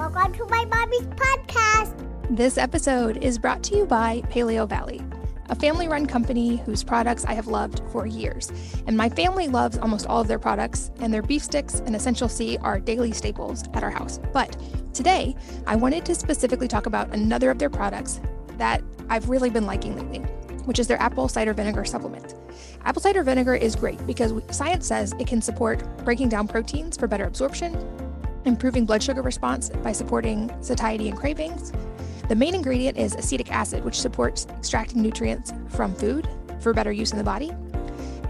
Welcome to my mommy's podcast. This episode is brought to you by Paleovalley, a family run company whose products I have loved for years. And my family loves almost all of their products, and their beef sticks and Essential C are daily staples at our house. But today, I wanted to specifically talk about another of their products that I've really been liking lately, which is their apple cider vinegar supplement. Apple cider vinegar is great because science says it can support breaking down proteins for better absorption, improving blood sugar response by supporting satiety and cravings. The main ingredient is acetic acid, which supports extracting nutrients from food for better use in the body.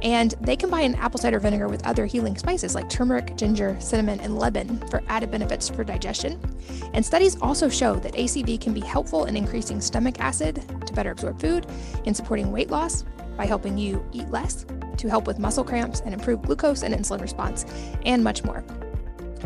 And they combine apple cider vinegar with other healing spices like turmeric, ginger, cinnamon, and lemon for added benefits for digestion. And studies also show that ACV can be helpful in increasing stomach acid to better absorb food, in supporting weight loss by helping you eat less, to help with muscle cramps and improve glucose and insulin response, and much more.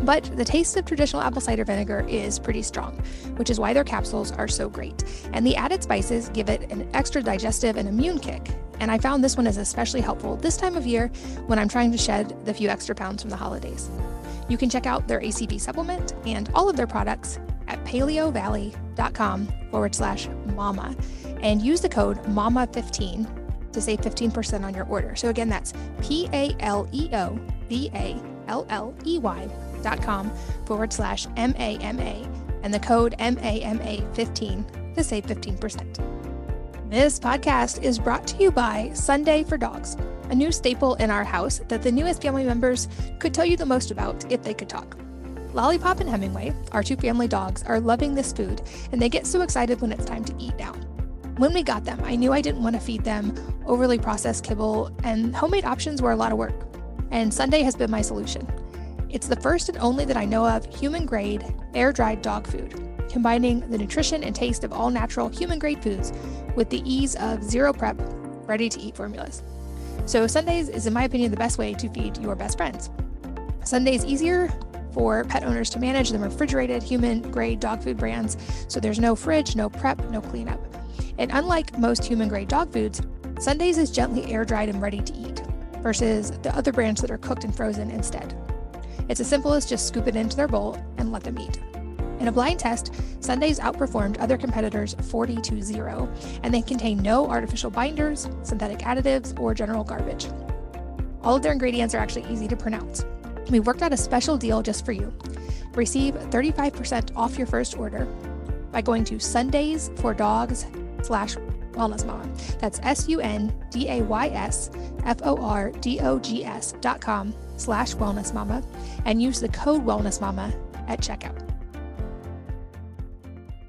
But the taste of traditional apple cider vinegar is pretty strong, which is why their capsules are so great. And the added spices give it an extra digestive and immune kick. And I found this one is especially helpful this time of year when I'm trying to shed the few extra pounds from the holidays. You can check out their ACV supplement and all of their products at paleovalley.com forward slash mama and use the code MAMA15 to save 15% on your order. So again, that's P A L E O V A L L E Y com forward slash MAMA and the code MAMA15 to save 15%. This podcast is brought to you by Sunday for Dogs, a new staple in our house that the newest family members could tell you the most about if they could talk. Lollipop and Hemingway, our two family dogs, are loving this food and they get so excited when it's time to eat now. When we got them, I knew I didn't want to feed them overly processed kibble, and homemade options were a lot of work. And Sunday has been my solution. It's the first and only that I know of human grade, air dried dog food, combining the nutrition and taste of all natural human grade foods with the ease of zero prep, ready to eat formulas. So, Sundays is, in my opinion, the best way to feed your best friends. Sundays is easier for pet owners to manage than refrigerated human grade dog food brands, so there's no fridge, no prep, no cleanup. And unlike most human grade dog foods, Sundays is gently air dried and ready to eat, versus the other brands that are cooked and frozen instead. It's as simple as just scoop it into their bowl and let them eat. In a blind test, Sundays outperformed other competitors 40 to 0, and they contain no artificial binders, synthetic additives, or general garbage. All of their ingredients are actually easy to pronounce. We worked out a special deal just for you. Receive 35% off your first order by going to Sundays for Dogs slash Wellness Mama. That's S U N D A Y S F O R D O G S dot com slash Wellness Mama and use the code Wellness Mama at checkout.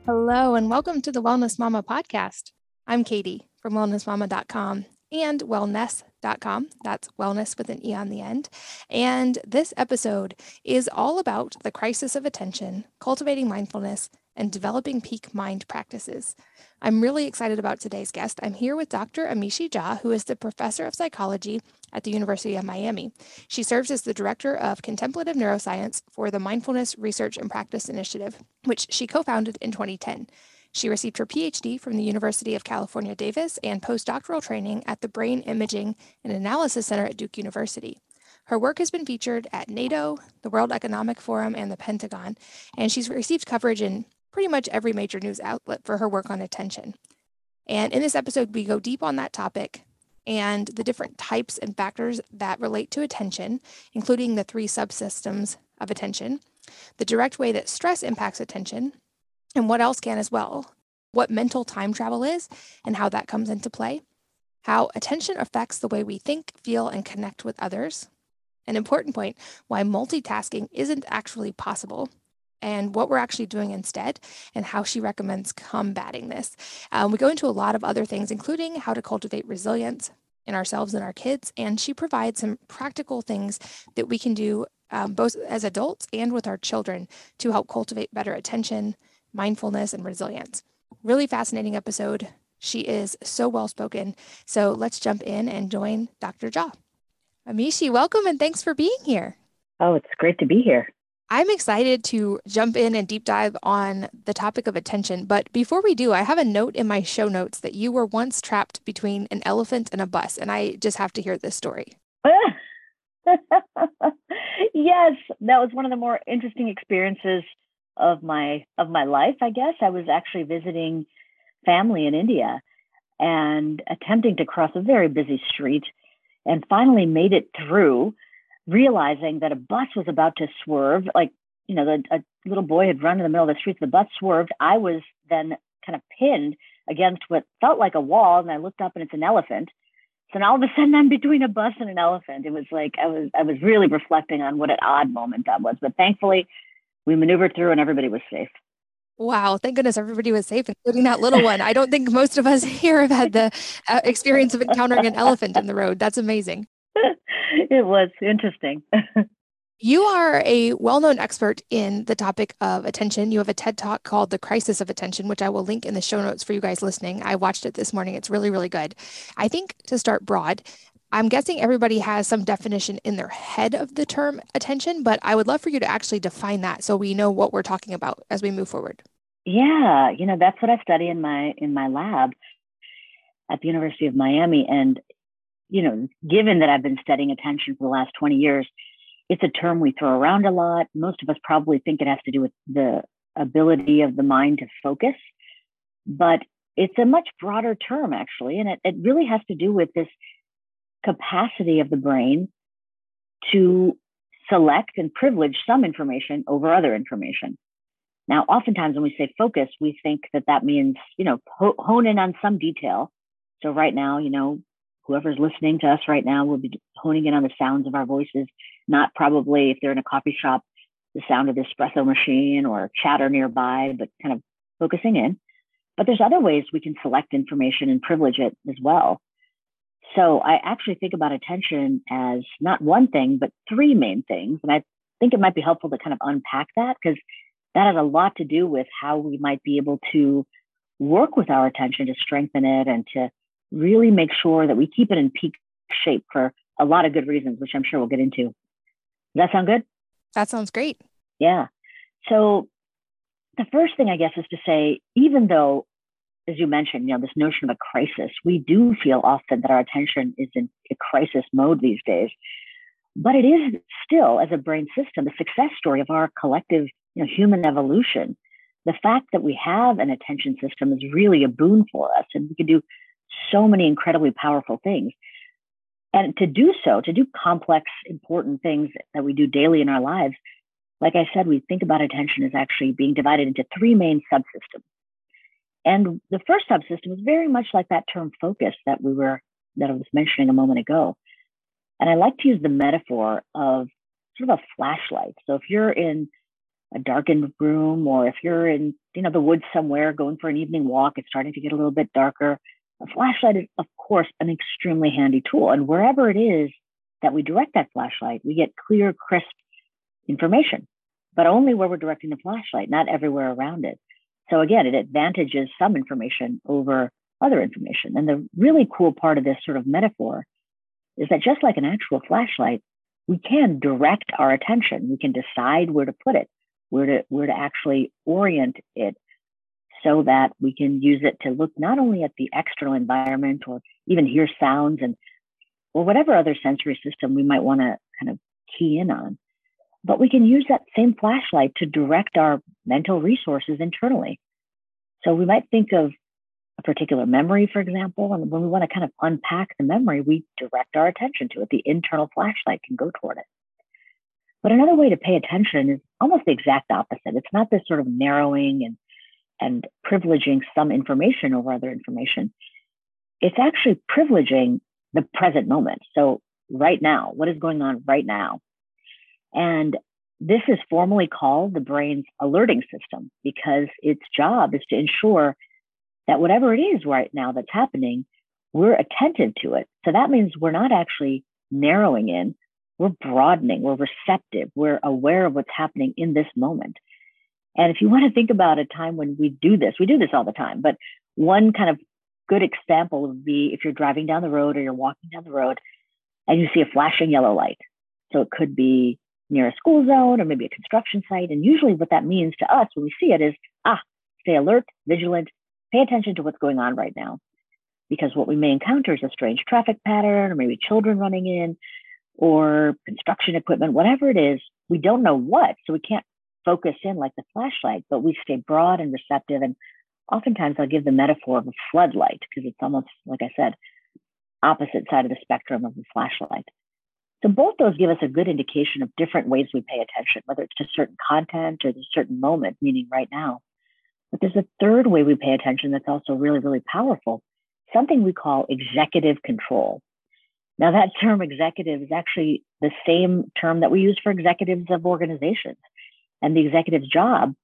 Hello, and welcome to the Wellness Mama podcast. I'm Katie from wellnessmama.com and wellnesse.com. That's wellness with an E on the end. And this episode is all about the crisis of attention, cultivating mindfulness, and developing peak mind practices. I'm really excited about today's guest. I'm here with Dr. Amishi Jha, who is the professor of psychology at the University of Miami. She serves as the director of contemplative neuroscience for the Mindfulness Research and Practice Initiative, which she co founded in 2010. She received her PhD from the University of California, Davis and postdoctoral training at the Brain Imaging and Analysis Center at Duke University. Her work has been featured at NATO, the World Economic Forum, and the Pentagon, and she's received coverage in pretty much every major news outlet for her work on attention. And in this episode, we go deep on that topic and the different types and factors that relate to attention, including the three subsystems of attention, the direct way that stress impacts attention, and what else can as well, what mental time travel is and how that comes into play, how attention affects the way we think, feel, and connect with others. An important point why multitasking isn't actually possible, and what we're actually doing instead, and how she recommends combating this. Um, we go into a lot of other things, including how to cultivate resilience in ourselves and our kids. And she provides some practical things that we can do um, both as adults and with our children to help cultivate better attention, mindfulness, and resilience. Really fascinating episode. She is so well spoken. So let's jump in and join Dr. Jha. Amishi, welcome and thanks for being here. Oh, it's great to be here. I'm excited to jump in and deep dive on the topic of attention. But before we do, I have a note in my show notes that you were once trapped between an elephant and a bus. And I just have to hear this story. yes, that was one of the more interesting experiences of my of my life, I guess. I was actually visiting family in India and attempting to cross a very busy street and finally made it through, realizing that a bus was about to swerve. Like, you know, the, a little boy had run in the middle of the street, the bus swerved. I was then kind of pinned against what felt like a wall, and I looked up and it's an elephant. So now all of a sudden I'm between a bus and an elephant. It was like I was I was really reflecting on what an odd moment that was. But thankfully we maneuvered through and everybody was safe. Wow, thank goodness everybody was safe, including that little one. I don't think most of us here have had the uh, experience of encountering an elephant in the road. That's amazing. it was interesting. you are a well known expert in the topic of attention. You have a TED talk called The Crisis of Attention, which I will link in the show notes for you guys listening. I watched it this morning. It's really, really good. I think to start broad, I'm guessing everybody has some definition in their head of the term attention, but I would love for you to actually define that so we know what we're talking about as we move forward. Yeah, you know, that's what I study in my in my lab at the University of Miami and you know, given that I've been studying attention for the last 20 years, it's a term we throw around a lot. Most of us probably think it has to do with the ability of the mind to focus, but it's a much broader term actually, and it, it really has to do with this capacity of the brain to select and privilege some information over other information. Now, oftentimes when we say focus, we think that that means, you know, hone in on some detail. So right now, you know, whoever's listening to us right now will be honing in on the sounds of our voices, not probably if they're in a coffee shop, the sound of the espresso machine or chatter nearby, but kind of focusing in. But there's other ways we can select information and privilege it as well. So I actually think about attention as not one thing, but three main things. And I think it might be helpful to kind of unpack that because that has a lot to do with how we might be able to work with our attention to strengthen it and to really make sure that we keep it in peak shape for a lot of good reasons, which I'm sure we'll get into. Does that sound good? That sounds great. Yeah. So the first thing I guess is to say, even though as you mentioned, you know, this notion of a crisis, we do feel often that our attention is in a crisis mode these days. But it is still, as a brain system, a success story of our collective, you know, human evolution. The fact that we have an attention system is really a boon for us, and we can do so many incredibly powerful things. And to do so, to do complex, important things that we do daily in our lives, like I said, we think about attention as actually being divided into three main subsystems. And the first subsystem is very much like that term focus that we were that I was mentioning a moment ago. And I like to use the metaphor of sort of a flashlight. So if you're in a darkened room or if you're in, you know, the woods somewhere going for an evening walk, it's starting to get a little bit darker. A flashlight is, of course, an extremely handy tool. And wherever it is that we direct that flashlight, we get clear, crisp information, but only where we're directing the flashlight, not everywhere around it. So again, it advantages some information over other information. And the really cool part of this sort of metaphor is that just like an actual flashlight, we can direct our attention. We can decide where to put it, where to where to actually orient it so that we can use it to look not only at the external environment or even hear sounds and or whatever other sensory system we might want to kind of key in on, but we can use that same flashlight to direct our mental resources internally. So we might think of a particular memory, for example, and when we want to kind of unpack the memory, we direct our attention to it. The internal flashlight can go toward it. But another way to pay attention is almost the exact opposite. It's not this sort of narrowing and and privileging some information over other information. It's actually privileging the present moment. So right now, what is going on right now? And this is formally called the brain's alerting system because its job is to ensure that whatever it is right now that's happening, we're attentive to it. So that means we're not actually narrowing in, we're broadening, we're receptive, we're aware of what's happening in this moment. And if you want to think about a time when we do this, we do this all the time, but one kind of good example would be if you're driving down the road or you're walking down the road and you see a flashing yellow light. So it could be near a school zone or maybe a construction site. And usually what that means to us when we see it is, ah, stay alert, vigilant, pay attention to what's going on right now. Because what we may encounter is a strange traffic pattern or maybe children running in or construction equipment, whatever it is, we don't know what. So we can't focus in like the flashlight, but we stay broad and receptive. And oftentimes I'll give the metaphor of a floodlight because it's almost, like I said, opposite side of the spectrum of the flashlight. So both those give us a good indication of different ways we pay attention, whether it's to certain content or the certain moment, meaning right now. But there's a third way we pay attention that's also really, really powerful, something we call executive control. Now, that term executive is actually the same term that we use for executives of organizations. And the executive's job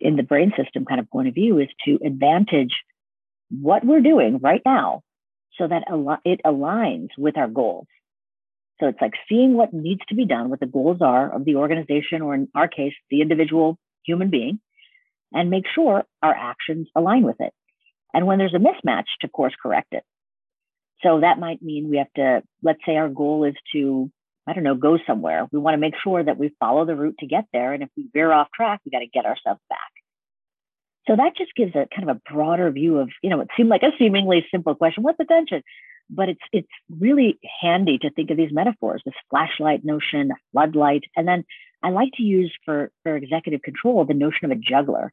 in the brain system kind of point of view is to advantage what we're doing right now so that it aligns with our goals. So it's like seeing what needs to be done, what the goals are of the organization, or in our case, the individual human being, and make sure our actions align with it. And when there's a mismatch, to course correct it. So that might mean we have to, let's say our goal is to, I don't know, go somewhere. We want to make sure that we follow the route to get there. And if we veer off track, we got to get ourselves back. So that just gives a kind of a broader view of, you know, it seemed like a seemingly simple question, what's attention? But it's it's really handy to think of these metaphors, this flashlight notion, floodlight, and then I like to use for, for executive control the notion of a juggler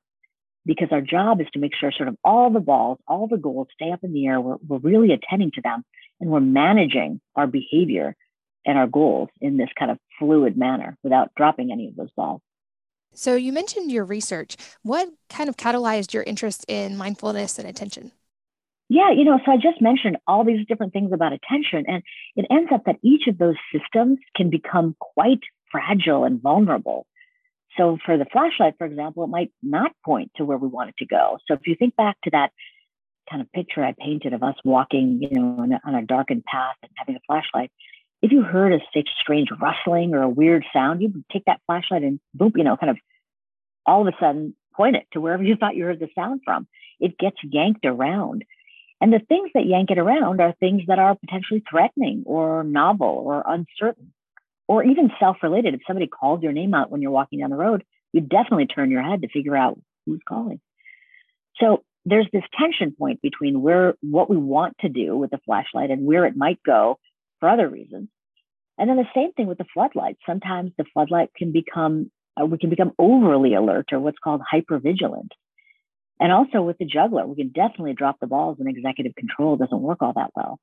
because our job is to make sure sort of all the balls, all the goals stay up in the air. We're, we're really attending to them and we're managing our behavior and our goals in this kind of fluid manner without dropping any of those balls. So, you mentioned your research. What kind of catalyzed your interest in mindfulness and attention? Yeah, you know, so I just mentioned all these different things about attention, and it ends up that each of those systems can become quite fragile and vulnerable. So for the flashlight, for example, it might not point to where we want it to go. So if you think back to that kind of picture I painted of us walking, you know, on a, on a darkened path and having a flashlight, if you heard a strange rustling or a weird sound, you would take that flashlight and boom, you know, kind of all of a sudden point it to wherever you thought you heard the sound from. It gets yanked around. And the things that yank it around are things that are potentially threatening or novel or uncertain or even self-related. If somebody called your name out when you're walking down the road, you definitely turn your head to figure out who's calling. So there's this tension point between where what we want to do with the flashlight and where it might go for other reasons. And then the same thing with the floodlight. Sometimes the floodlight can become uh, we can become overly alert or what's called hypervigilant. And also with the juggler, we can definitely drop the balls and executive control doesn't work all that well.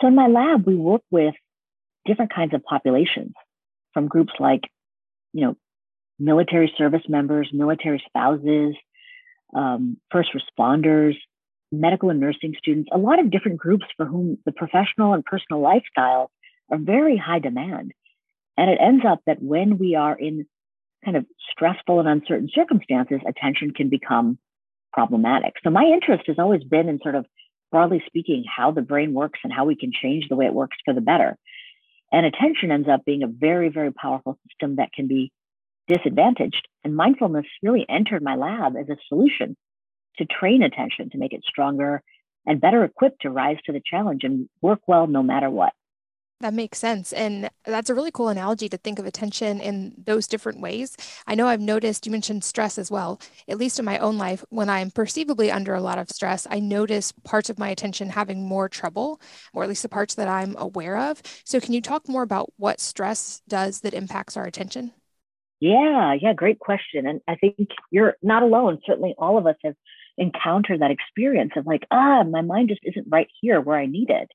So in my lab, we work with different kinds of populations from groups like, you know, military service members, military spouses, um, first responders, medical and nursing students, a lot of different groups for whom the professional and personal lifestyles are very high demand. And it ends up that when we are in kind of stressful and uncertain circumstances, attention can become problematic. So my interest has always been in sort of broadly speaking, how the brain works and how we can change the way it works for the better. And attention ends up being a very, very powerful system that can be disadvantaged. And mindfulness really entered my lab as a solution to train attention, to make it stronger and better equipped to rise to the challenge and work well no matter what. That makes sense. And that's a really cool analogy to think of attention in those different ways. I know I've noticed you mentioned stress as well, at least in my own life. When I'm perceivably under a lot of stress, I notice parts of my attention having more trouble, or at least the parts that I'm aware of. So, can you talk more about what stress does that impacts our attention? Yeah, yeah, great question. And I think you're not alone. Certainly, all of us have encountered that experience of like, ah, my mind just isn't right here where I need it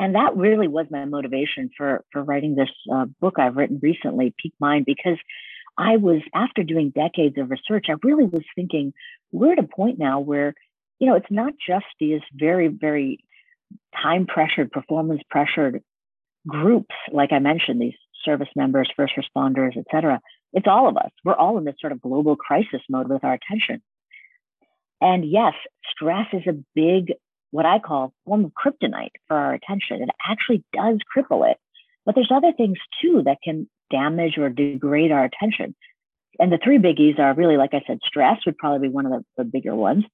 and that really was my motivation for for writing this uh, book I've written recently, Peak Mind, because I was after doing decades of research, I really was thinking we're at a point now where you know it's not just these very very time pressured, performance pressured groups like I mentioned, these service members, first responders, et cetera. It's all of us. We're all in this sort of global crisis mode with our attention. And yes, stress is a big what I call form of kryptonite for our attention. It actually does cripple it. But there's other things too that can damage or degrade our attention. And the three biggies are really, like I said, stress would probably be one of the, the bigger ones,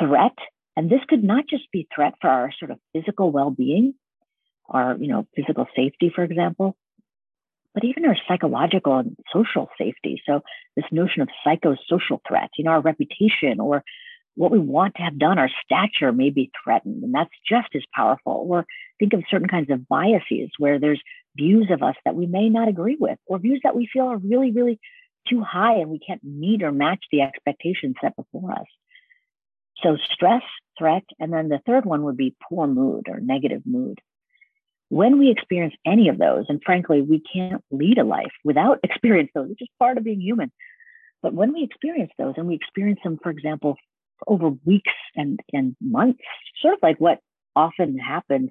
threat. And this could not just be threat for our sort of physical well-being, our, you know, physical safety, for example, but even our psychological and social safety. So this notion of psychosocial threats, you know, our reputation or what we want to have done, our stature may be threatened, and that's just as powerful. Or think of certain kinds of biases where there's views of us that we may not agree with, or views that we feel are really, really too high and we can't meet or match the expectations set before us. So stress, threat, and then the third one would be poor mood or negative mood. When we experience any of those, and frankly, we can't lead a life without experience those, which is part of being human. But when we experience those and we experience them, for example, over weeks and, and months, sort of like what often happens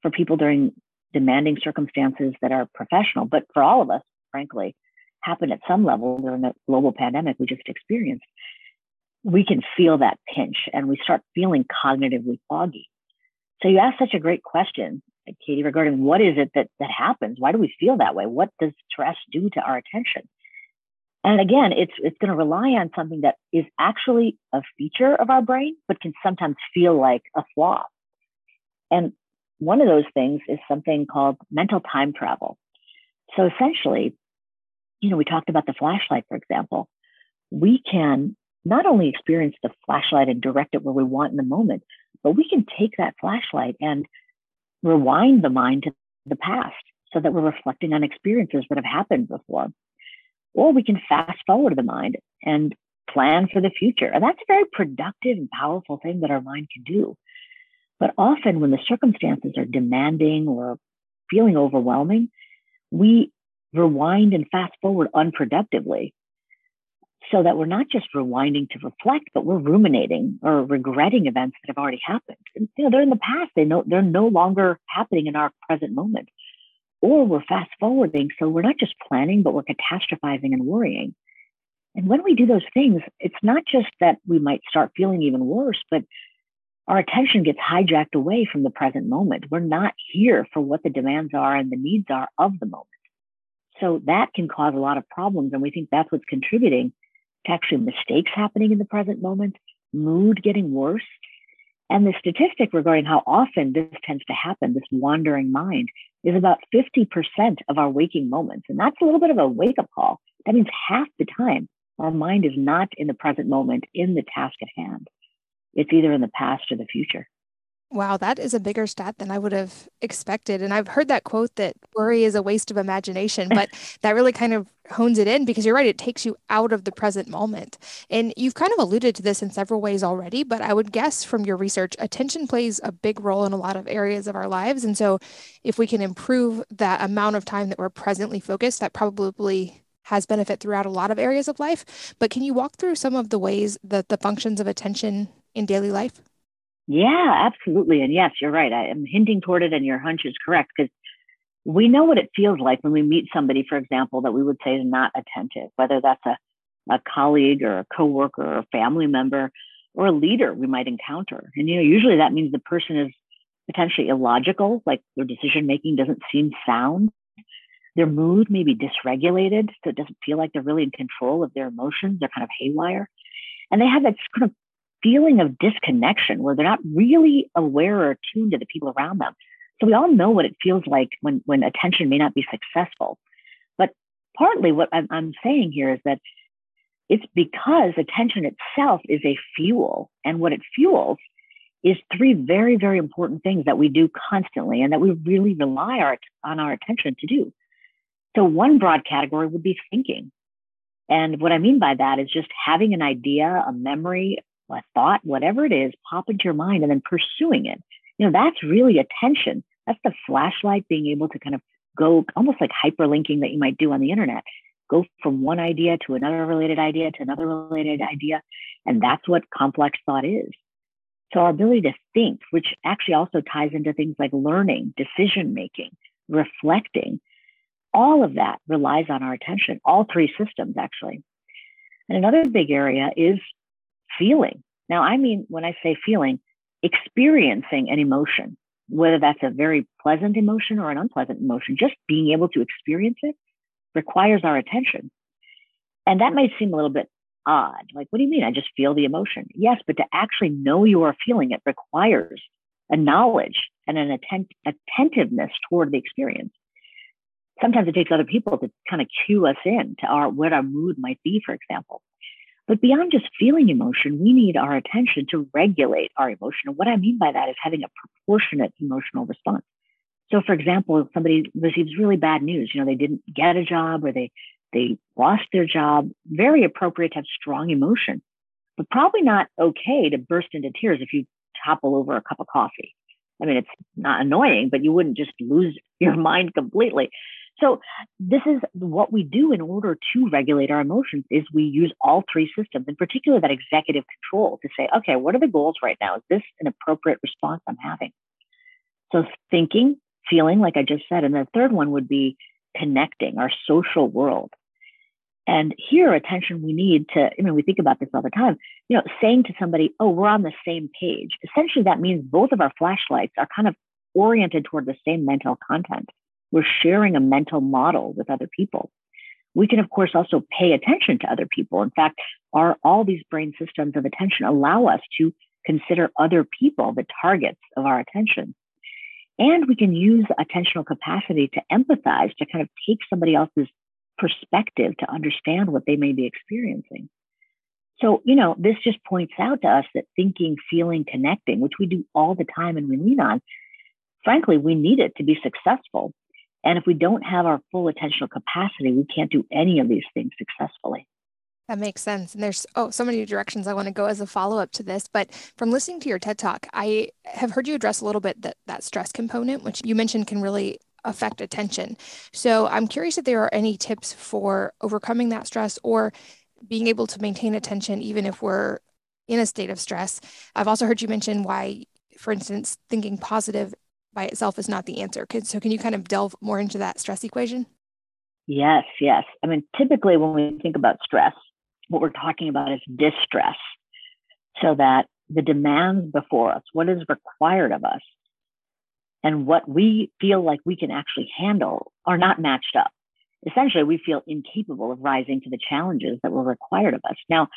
for people during demanding circumstances that are professional, but for all of us, frankly, happen at some level during the global pandemic we just experienced, we can feel that pinch and we start feeling cognitively foggy. So you asked such a great question, Katie, regarding what is it that, that happens? Why do we feel that way? What does stress do to our attention? And again, it's it's going to rely on something that is actually a feature of our brain, but can sometimes feel like a flaw. And one of those things is something called mental time travel. So essentially, you know, we talked about the flashlight, for example. We can not only experience the flashlight and direct it where we want in the moment, but we can take that flashlight and rewind the mind to the past so that we're reflecting on experiences that have happened before. Or we can fast forward the mind and plan for the future. And that's a very productive and powerful thing that our mind can do. But often when the circumstances are demanding or feeling overwhelming, we rewind and fast forward unproductively so that we're not just rewinding to reflect, but we're ruminating or regretting events that have already happened. And, you know, they're in the past. They know they're no longer happening in our present moment. Or we're fast forwarding, so we're not just planning, but we're catastrophizing and worrying. And when we do those things, it's not just that we might start feeling even worse, but our attention gets hijacked away from the present moment. We're not here for what the demands are and the needs are of the moment. So that can cause a lot of problems. And we think that's what's contributing to actually mistakes happening in the present moment, mood getting worse. And the statistic regarding how often this tends to happen, this wandering mind, is about 50% of our waking moments. And that's a little bit of a wake up call. That means half the time our mind is not in the present moment, in the task at hand. It's either in the past or the future. Wow, that is a bigger stat than I would have expected. And I've heard that quote that worry is a waste of imagination, but that really kind of hones it in because you're right, it takes you out of the present moment. And you've kind of alluded to this in several ways already, but I would guess from your research, attention plays a big role in a lot of areas of our lives. And so if we can improve that amount of time that we're presently focused, that probably has benefit throughout a lot of areas of life. But can you walk through some of the ways that the functions of attention in daily life? Yeah, absolutely. And yes, you're right. I am hinting toward it, and your hunch is correct because we know what it feels like when we meet somebody, for example, that we would say is not attentive, whether that's a, a colleague or a coworker or a family member or a leader we might encounter. And you know, usually that means the person is potentially illogical, like their decision making doesn't seem sound. Their mood may be dysregulated, so it doesn't feel like they're really in control of their emotions. They're kind of haywire. And they have that kind of feeling of disconnection where they're not really aware or attuned to the people around them. So we all know what it feels like when, when attention may not be successful. But partly what I'm, I'm saying here is that it's because attention itself is a fuel. And what it fuels is three very, very important things that we do constantly and that we really rely our, on our attention to do. So one broad category would be thinking. And what I mean by that is just having an idea, a memory, a thought, whatever it is, pop into your mind and then pursuing it. You know, that's really attention. That's the flashlight being able to kind of go almost like hyperlinking that you might do on the internet. Go from one idea to another related idea to another related idea. And that's what complex thought is. So our ability to think, which actually also ties into things like learning, decision making, reflecting, all of that relies on our attention, all three systems actually. And another big area is feeling. Now, I mean, when I say feeling, experiencing an emotion, whether that's a very pleasant emotion or an unpleasant emotion, just being able to experience it requires our attention. And that might seem a little bit odd. Like, what do you mean? I just feel the emotion. Yes, but to actually know you are feeling it requires a knowledge and an attent- attentiveness toward the experience. Sometimes it takes other people to kind of cue us in to our what our mood might be, for example. But beyond just feeling emotion, we need our attention to regulate our emotion. And what I mean by that is having a proportionate emotional response. So, for example, if somebody receives really bad news, you know, they didn't get a job or they they lost their job. Very appropriate to have strong emotion, but probably not okay to burst into tears if you topple over a cup of coffee. I mean, it's not annoying, but you wouldn't just lose your mind completely. So this is what we do in order to regulate our emotions is we use all three systems, in particular that executive control to say, okay, what are the goals right now? Is this an appropriate response I'm having? So thinking, feeling, like I just said. And the third one would be connecting our social world. And here, attention we need to, I mean, we think about this all the time, you know, saying to somebody, oh, we're on the same page. Essentially, that means both of our flashlights are kind of oriented toward the same mental content. We're sharing a mental model with other people. We can, of course, also pay attention to other people. In fact, our, all these brain systems of attention allow us to consider other people the targets of our attention. And we can use attentional capacity to empathize, to kind of take somebody else's perspective to understand what they may be experiencing. So, you know, this just points out to us that thinking, feeling, connecting, which we do all the time and we lean on, frankly, we need it to be successful. And if we don't have our full attentional capacity, we can't do any of these things successfully. That makes sense. And there's oh so many directions I want to go as a follow-up to this. But from listening to your TED talk, I have heard you address a little bit that that stress component, which you mentioned can really affect attention. So I'm curious if there are any tips for overcoming that stress or being able to maintain attention even if we're in a state of stress. I've also heard you mention why, for instance, thinking positive by itself is not the answer. So can you kind of delve more into that stress equation? Yes, yes. I mean, typically when we think about stress, what we're talking about is distress. So that the demands before us, what is required of us, and what we feel like we can actually handle are not matched up. Essentially, we feel incapable of rising to the challenges that were required of us. Now,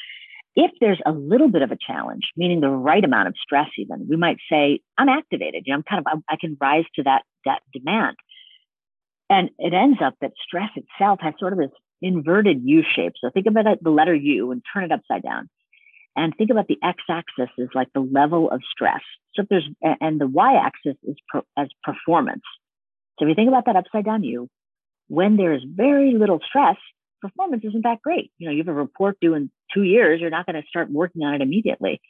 if there's a little bit of a challenge, meaning the right amount of stress, even, we might say, I'm activated. You know, I'm kind of, I, I can rise to that, that demand. And it ends up that stress itself has sort of this inverted U shape. So think about the letter U and turn it upside down. And think about the x-axis is like the level of stress. So if there's, and the y-axis is pro, as performance. So if you think about that upside down U, when there's very little stress, performance isn't that great. You know, you have a report due in two years, you're not going to start working on it immediately.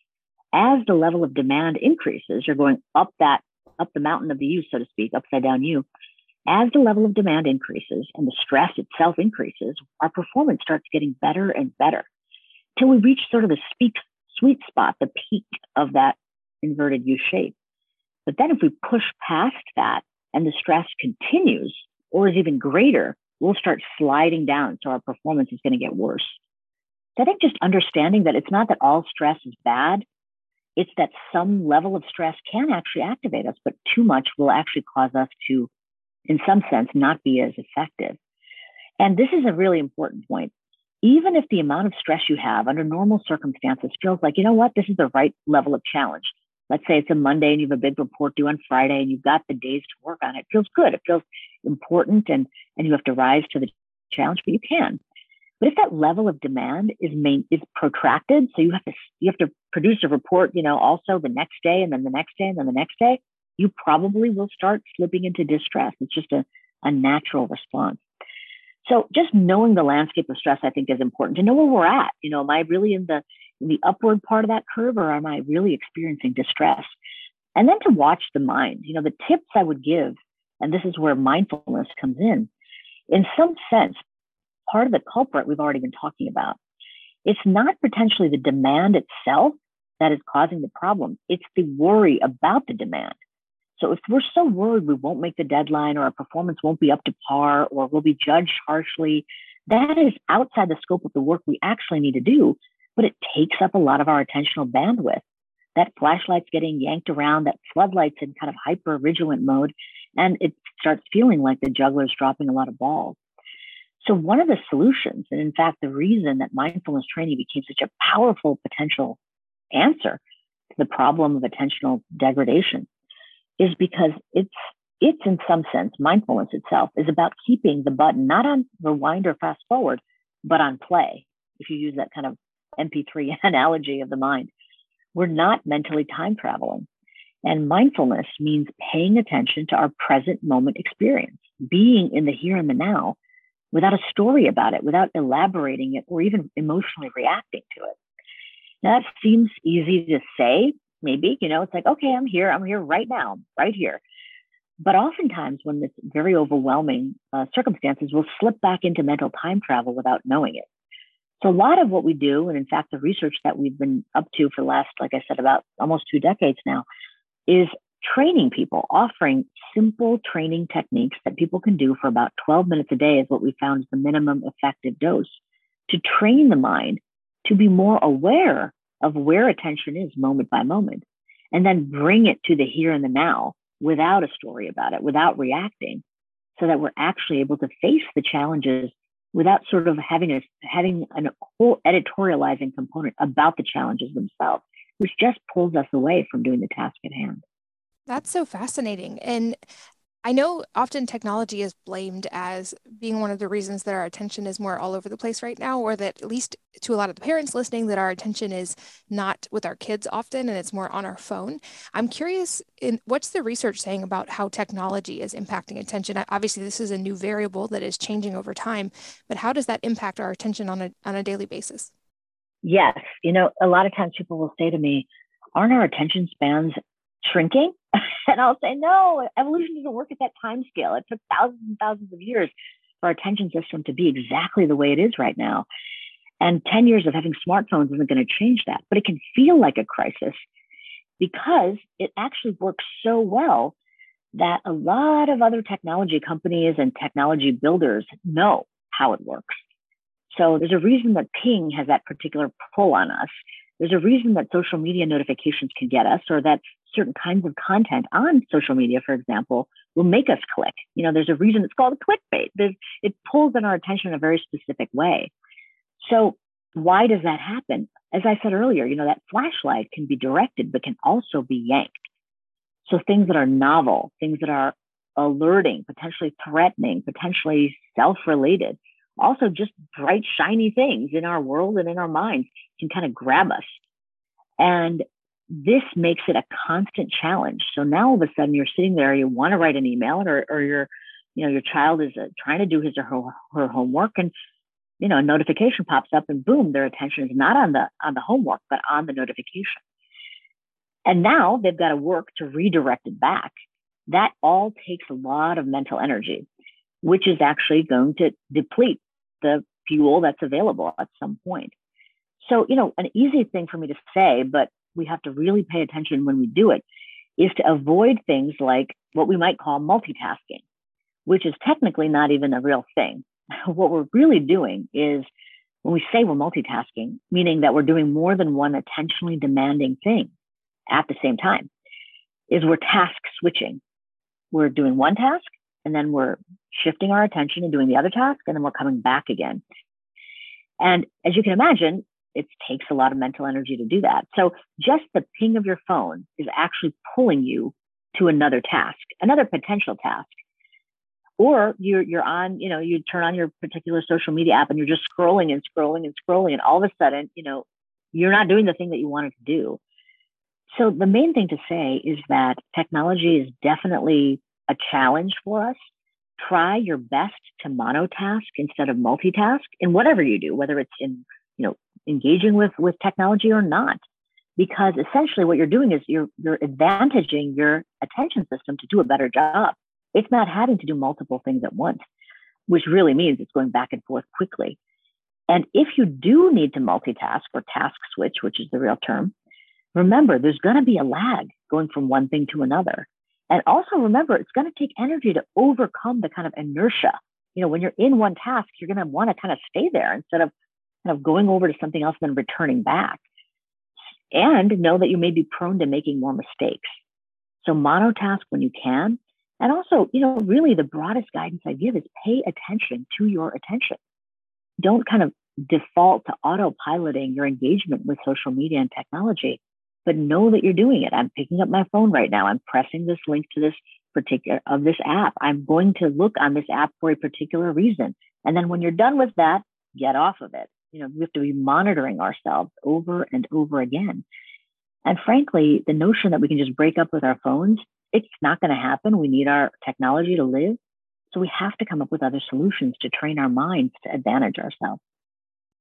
As the level of demand increases, you're going up that, up the mountain of the U, so to speak, upside down U. As the level of demand increases and the stress itself increases, our performance starts getting better and better till we reach sort of the speak, sweet spot, the peak of that inverted U shape. But then if we push past that and the stress continues or is even greater, we'll start sliding down. So our performance is going to get worse. So I think just understanding that it's not that all stress is bad. It's that some level of stress can actually activate us, but too much will actually cause us to, in some sense, not be as effective. And this is a really important point. Even if the amount of stress you have under normal circumstances feels like, you know what, this is the right level of challenge. Let's say it's a Monday and you have a big report due on Friday and you've got the days to work on it. it feels good. It feels important and, and you have to rise to the challenge, but you can. But if that level of demand is main, is protracted, so you have to you have to produce a report, you know, also the next day and then the next day and then the next day, you probably will start slipping into distress. It's just a, a natural response. So just knowing the landscape of stress, I think, is important to know where we're at. You know, am I really in the the upward part of that curve, or am I really experiencing distress? And then to watch the mind. You know, the tips I would give and this is where mindfulness comes in. In some sense, part of the culprit we've already been talking about. It's not potentially the demand itself that is causing the problem, it's the worry about the demand. So if we're so worried we won't make the deadline or our performance won't be up to par or we'll be judged harshly, that is outside the scope of the work we actually need to do, but it takes up a lot of our attentional bandwidth. That flashlight's getting yanked around, that floodlight's in kind of hyper vigilant mode, and it starts feeling like the juggler's dropping a lot of balls. So, one of the solutions, and in fact, the reason that mindfulness training became such a powerful potential answer to the problem of attentional degradation, is because it's it's in some sense mindfulness itself is about keeping the button not on rewind or fast forward, but on play. If you use that kind of MP3 analogy of the mind, we're not mentally time traveling. And mindfulness means paying attention to our present moment experience, being in the here and the now, without a story about it, without elaborating it or even emotionally reacting to it. Now, that seems easy to say, maybe, you know, it's like, okay, I'm here, I'm here right now, right here. But oftentimes, when it's very overwhelming uh, circumstances, we'll slip back into mental time travel without knowing it. So, a lot of what we do, and in fact, the research that we've been up to for the last, like I said, about almost two decades now, is training people, offering simple training techniques that people can do for about 12 minutes a day, is what we found is the minimum effective dose to train the mind to be more aware of where attention is moment by moment, and then bring it to the here and the now without a story about it, without reacting, so that we're actually able to face the challenges without sort of having a having a whole editorializing component about the challenges themselves, which just pulls us away from doing the task at hand. That's so fascinating. And I know often technology is blamed as being one of the reasons that our attention is more all over the place right now, or that at least to a lot of the parents listening, that our attention is not with our kids often and it's more on our phone. I'm curious, in, what's the research saying about how technology is impacting attention? Obviously, this is a new variable that is changing over time, but how does that impact our attention on a, on a daily basis? Yes. You know, a lot of times people will say to me, aren't our attention spans shrinking? and I'll say, no, evolution doesn't work at that time scale. It took thousands and thousands of years for our attention system to be exactly the way it is right now. And 10 years of having smartphones isn't going to change that, but it can feel like a crisis because it actually works so well that a lot of other technology companies and technology builders know how it works. So there's a reason that ping has that particular pull on us. There's a reason that social media notifications can get us, or that certain kinds of content on social media, for example, will make us click. You know, there's a reason it's called clickbait. There's, it pulls in our attention in a very specific way. So why does that happen? As I said earlier, you know, that flashlight can be directed, but can also be yanked. So things that are novel, things that are alerting, potentially threatening, potentially self-related, also just bright, shiny things in our world and in our minds can kind of grab us. And this makes it a constant challenge. So now all of a sudden you're sitting there, you want to write an email or, or your, you know, your child is uh, trying to do his or her, her homework and, you know, a notification pops up and boom, their attention is not on the, on the homework, but on the notification. And now they've got to work to redirect it back. That all takes a lot of mental energy, which is actually going to deplete the fuel that's available at some point. So, you know, an easy thing for me to say, but we have to really pay attention when we do it is to avoid things like what we might call multitasking, which is technically not even a real thing. what we're really doing is when we say we're multitasking, meaning that we're doing more than one attentionally demanding thing at the same time, is we're task switching. We're doing one task and then we're shifting our attention and doing the other task and then we're coming back again. And as you can imagine, it takes a lot of mental energy to do that. So just the ping of your phone is actually pulling you to another task, another potential task. Or you're you're on, you know, you turn on your particular social media app and you're just scrolling and scrolling and scrolling, and all of a sudden, you know, you're not doing the thing that you wanted to do. So the main thing to say is that technology is definitely a challenge for us. Try your best to monotask instead of multitask in whatever you do, whether it's in you know engaging with with technology or not. Because essentially what you're doing is you're you're advantaging your attention system to do a better job. It's not having to do multiple things at once which really means it's going back and forth quickly. And if you do need to multitask or task switch which is the real term remember there's going to be a lag going from one thing to another. And also remember it's going to take energy to overcome the kind of inertia. You know when you're in one task you're going to want to kind of stay there instead of kind of going over to something else and then returning back. And know that you may be prone to making more mistakes. So monotask when you can. And also, you know, really the broadest guidance I give is pay attention to your attention. Don't kind of default to autopiloting your engagement with social media and technology, but know that you're doing it. I'm picking up my phone right now. I'm pressing this link to this particular of this app. I'm going to look on this app for a particular reason. And then when you're done with that, get off of it you know, we have to be monitoring ourselves over and over again. And frankly, the notion that we can just break up with our phones, it's not going to happen. We need our technology to live. So we have to come up with other solutions to train our minds to advantage ourselves.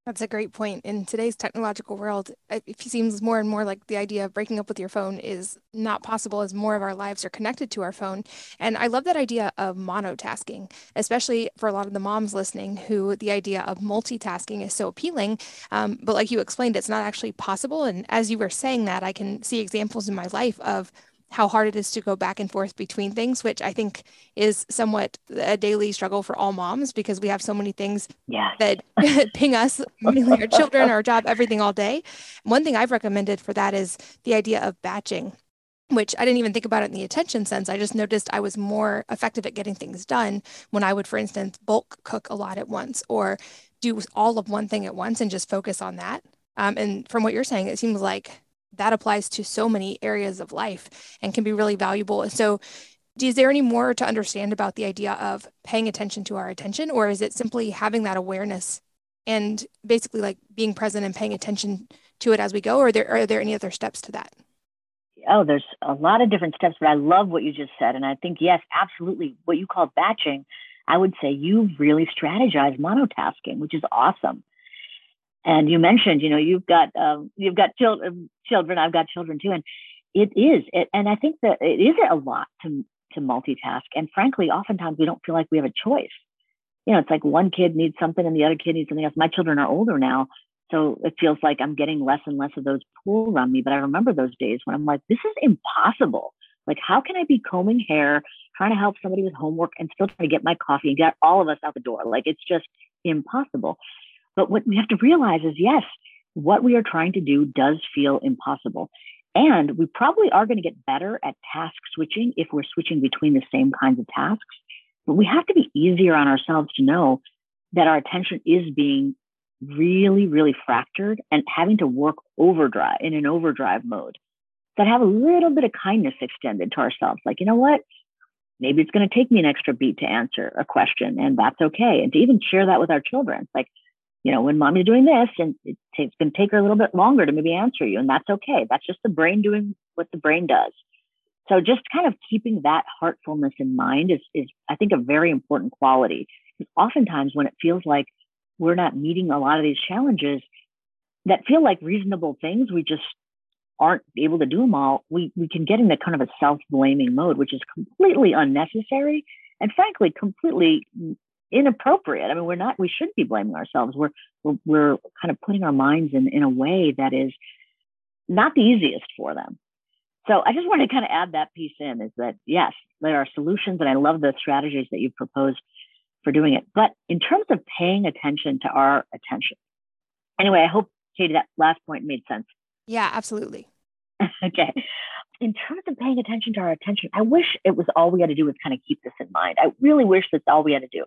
That's a great point. In today's technological world, it seems more and more like the idea of breaking up with your phone is not possible as more of our lives are connected to our phone. And I love that idea of monotasking, especially for a lot of the moms listening who the idea of multitasking is so appealing. Um, but like you explained, it's not actually possible. And as you were saying that, I can see examples in my life of how hard it is to go back and forth between things, which I think is somewhat a daily struggle for all moms because we have so many things yes. that ping us, mainly our children, our job, everything all day. One thing I've recommended for that is the idea of batching. Which I didn't even think about it in the attention sense. I just noticed I was more effective at getting things done when I would, for instance, bulk cook a lot at once or do all of one thing at once and just focus on that. Um, and from what you're saying, it seems like that applies to so many areas of life and can be really valuable. So, is there any more to understand about the idea of paying attention to our attention, or is it simply having that awareness and basically like being present and paying attention to it as we go? Or are there, are there any other steps to that? Oh, there's a lot of different steps, but I love what you just said. And I think, yes, absolutely. What you call batching, I would say you've really strategize monotasking, which is awesome. And you mentioned, you know, you've got um, you've got children, children. I've got children too, and it is. It, and I think that it is a lot to to multitask. And frankly, oftentimes we don't feel like we have a choice. You know, it's like one kid needs something and the other kid needs something else. My children are older now, so it feels like I'm getting less and less of those pull around me. But I remember those days when I'm like, this is impossible. Like, how can I be combing hair, trying to help somebody with homework, and still trying to get my coffee and get all of us out the door? Like, it's just impossible. But what we have to realize is yes, what we are trying to do does feel impossible. And we probably are going to get better at task switching if we're switching between the same kinds of tasks. But we have to be easier on ourselves to know that our attention is being really, really fractured and having to work overdrive in an overdrive mode. That have a little bit of kindness extended to ourselves. Like, you know what? Maybe it's going to take me an extra beat to answer a question, and that's okay. And to even share that with our children, like, you know, when mommy's doing this and it's going to take her a little bit longer to maybe answer you, and that's okay. That's just the brain doing what the brain does. So just kind of keeping that heartfulness in mind is, is I think, a very important quality. Because oftentimes when it feels like we're not meeting a lot of these challenges that feel like reasonable things, we just aren't able to do them all. We we can get into kind of a self-blaming mode, which is completely unnecessary and frankly completely inappropriate. I mean, we're not, we shouldn't be blaming ourselves. We're, we're, we're kind of putting our minds in, in a way that is not the easiest for them. So I just wanted to kind of add that piece in is that, yes, there are solutions and I love the strategies that you've proposed for doing it. But in terms of paying attention to our attention, anyway, I hope, Katie, that last point made sense. Yeah, absolutely. okay. In terms of paying attention to our attention, I wish it was all we had to do was kind of keep this in mind. I really wish that's all we had to do.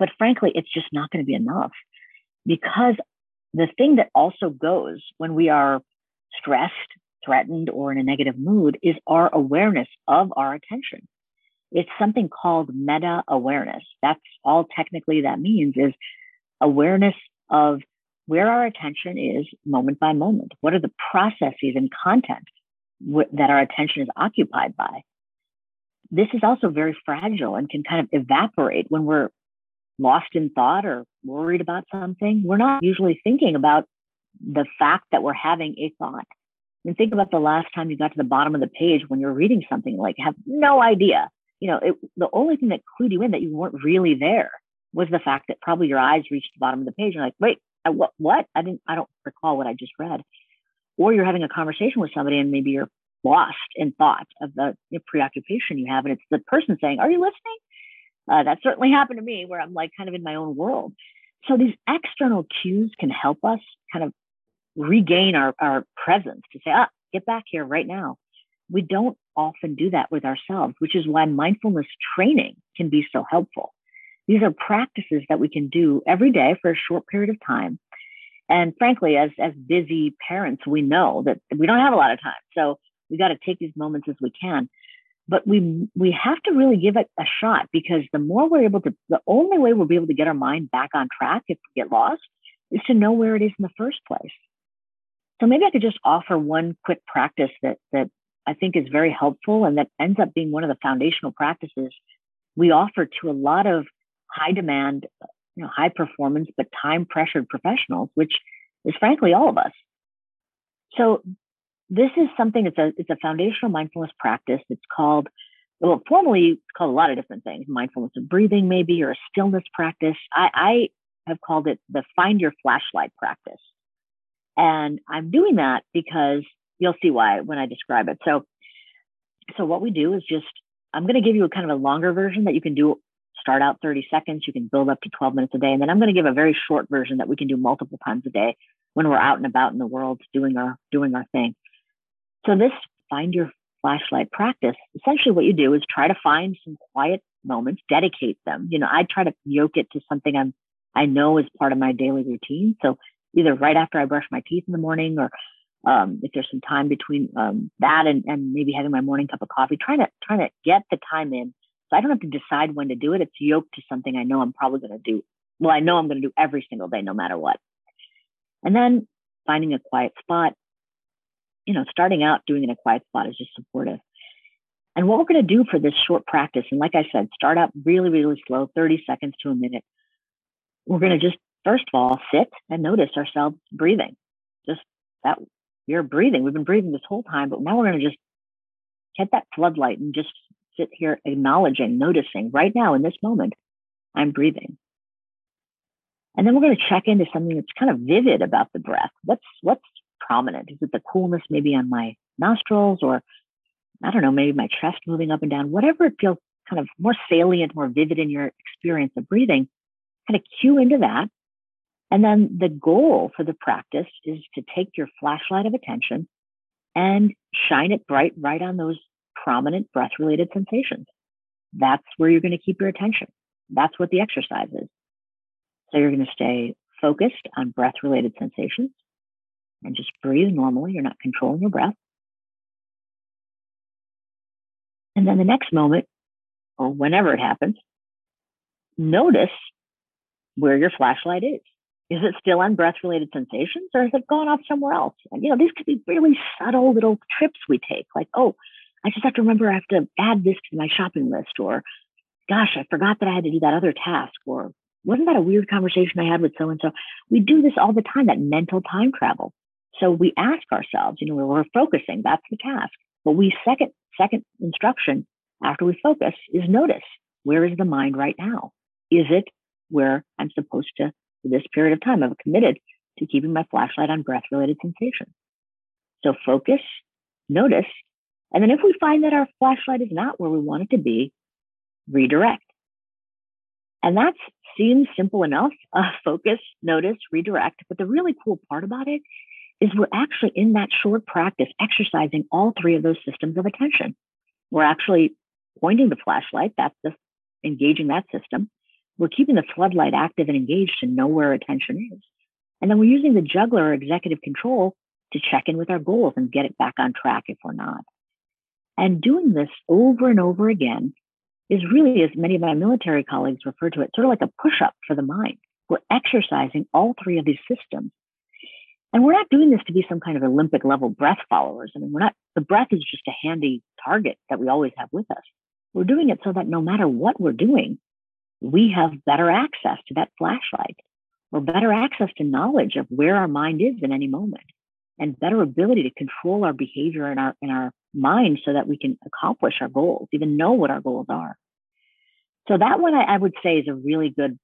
But frankly, it's just not going to be enough because the thing that also goes when we are stressed, threatened, or in a negative mood is our awareness of our attention. It's something called meta awareness. That's all technically that means is awareness of where our attention is moment by moment. What are the processes and content w- that our attention is occupied by? This is also very fragile and can kind of evaporate when we're lost in thought or worried about something, we're not usually thinking about the fact that we're having a thought. And think about the last time you got to the bottom of the page when you're reading something, like have no idea. You know, it, the only thing that clued you in that you weren't really there was the fact that probably your eyes reached the bottom of the page. And you're like, wait, I, what? What? I didn't. I don't recall what I just read. Or you're having a conversation with somebody, and maybe you're lost in thought of the preoccupation you have, and it's the person saying, "Are you listening?" Uh, that certainly happened to me where I'm like kind of in my own world. So these external cues can help us kind of regain our, our presence to say, ah, get back here right now. We don't often do that with ourselves, which is why mindfulness training can be so helpful. These are practices that we can do every day for a short period of time. And frankly, as, as busy parents, we know that we don't have a lot of time. So we got to take these moments as we can but we we have to really give it a shot because the more we're able to the only way we'll be able to get our mind back on track if we get lost is to know where it is in the first place so maybe i could just offer one quick practice that that i think is very helpful and that ends up being one of the foundational practices we offer to a lot of high demand, you know, high performance, but time pressured professionals, which is frankly all of us. So this is something, it's a, it's a foundational mindfulness practice. It's called, well, formally it's called a lot of different things, mindfulness of breathing, maybe, or a stillness practice. I, I have called it the find your flashlight practice. And I'm doing that because you'll see why when I describe it. So, so what we do is just, I'm going to give you a kind of a longer version that you can do start out 30 seconds. You can build up to 12 minutes a day. And then I'm going to give a very short version that we can do multiple times a day when we're out and about in the world doing our, doing our thing. So this find your flashlight practice, essentially what you do is try to find some quiet moments, dedicate them. You know, I try to yoke it to something I'm, I know is part of my daily routine. So either right after I brush my teeth in the morning or um, if there's some time between um, that and, and maybe having my morning cup of coffee, trying to trying to get the time in so I don't have to decide when to do it. It's yoked to something I know I'm probably going to do. Well, I know I'm going to do every single day, no matter what. And then finding a quiet spot, you know, starting out doing it in a quiet spot is just supportive. And what we're going to do for this short practice, and like I said, start out really, really slow, 30 seconds to a minute. We're going to just, first of all, sit and notice ourselves breathing. Just that you're breathing. We've been breathing this whole time, but now we're going to just get that floodlight and just sit here acknowledging, noticing right now in this moment, I'm breathing. And then we're going to check into something that's kind of vivid about the breath. What's what's prominent? Is it the coolness maybe on my nostrils or I don't know, maybe my chest moving up and down, whatever it feels kind of more salient, more vivid in your experience of breathing, kind of cue into that. And then the goal for the practice is to take your flashlight of attention and shine it bright right on those prominent breath related sensations. That's where you're going to keep your attention. That's what the exercise is. So you're going to stay focused on breath related sensations and just breathe normally. You're not controlling your breath. And then the next moment, or whenever it happens, notice where your flashlight is. Is it still on breath related sensations or has it gone off somewhere else? And, you know, these could be really subtle little trips we take, like, oh, I just have to remember I have to add this to my shopping list, or gosh, I forgot that I had to do that other task, or wasn't that a weird conversation I had with so and so? We do this all the time, that mental time travel. So we ask ourselves, you know, we're focusing, that's the task. But we second second instruction after we focus is notice where is the mind right now? Is it where I'm supposed to for this period of time? I've committed to keeping my flashlight on breath related sensations. So focus, notice, and then if we find that our flashlight is not where we want it to be, redirect. And that seems simple enough. Uh, focus, notice, redirect. But the really cool part about it is we're actually in that short practice exercising all three of those systems of attention. We're actually pointing the flashlight, that's the engaging that system. We're keeping the floodlight active and engaged to know where attention is. And then we're using the juggler or executive control to check in with our goals and get it back on track if we're not. And doing this over and over again is really, as many of my military colleagues refer to it, sort of like a push up for the mind. We're exercising all three of these systems. And we're not doing this to be some kind of Olympic level breath followers. I mean, we're not, the breath is just a handy target that we always have with us. We're doing it so that no matter what we're doing, we have better access to that flashlight or better access to knowledge of where our mind is in any moment and better ability to control our behavior in our in our mind so that we can accomplish our goals, even know what our goals are. So that one I, I would say is a really good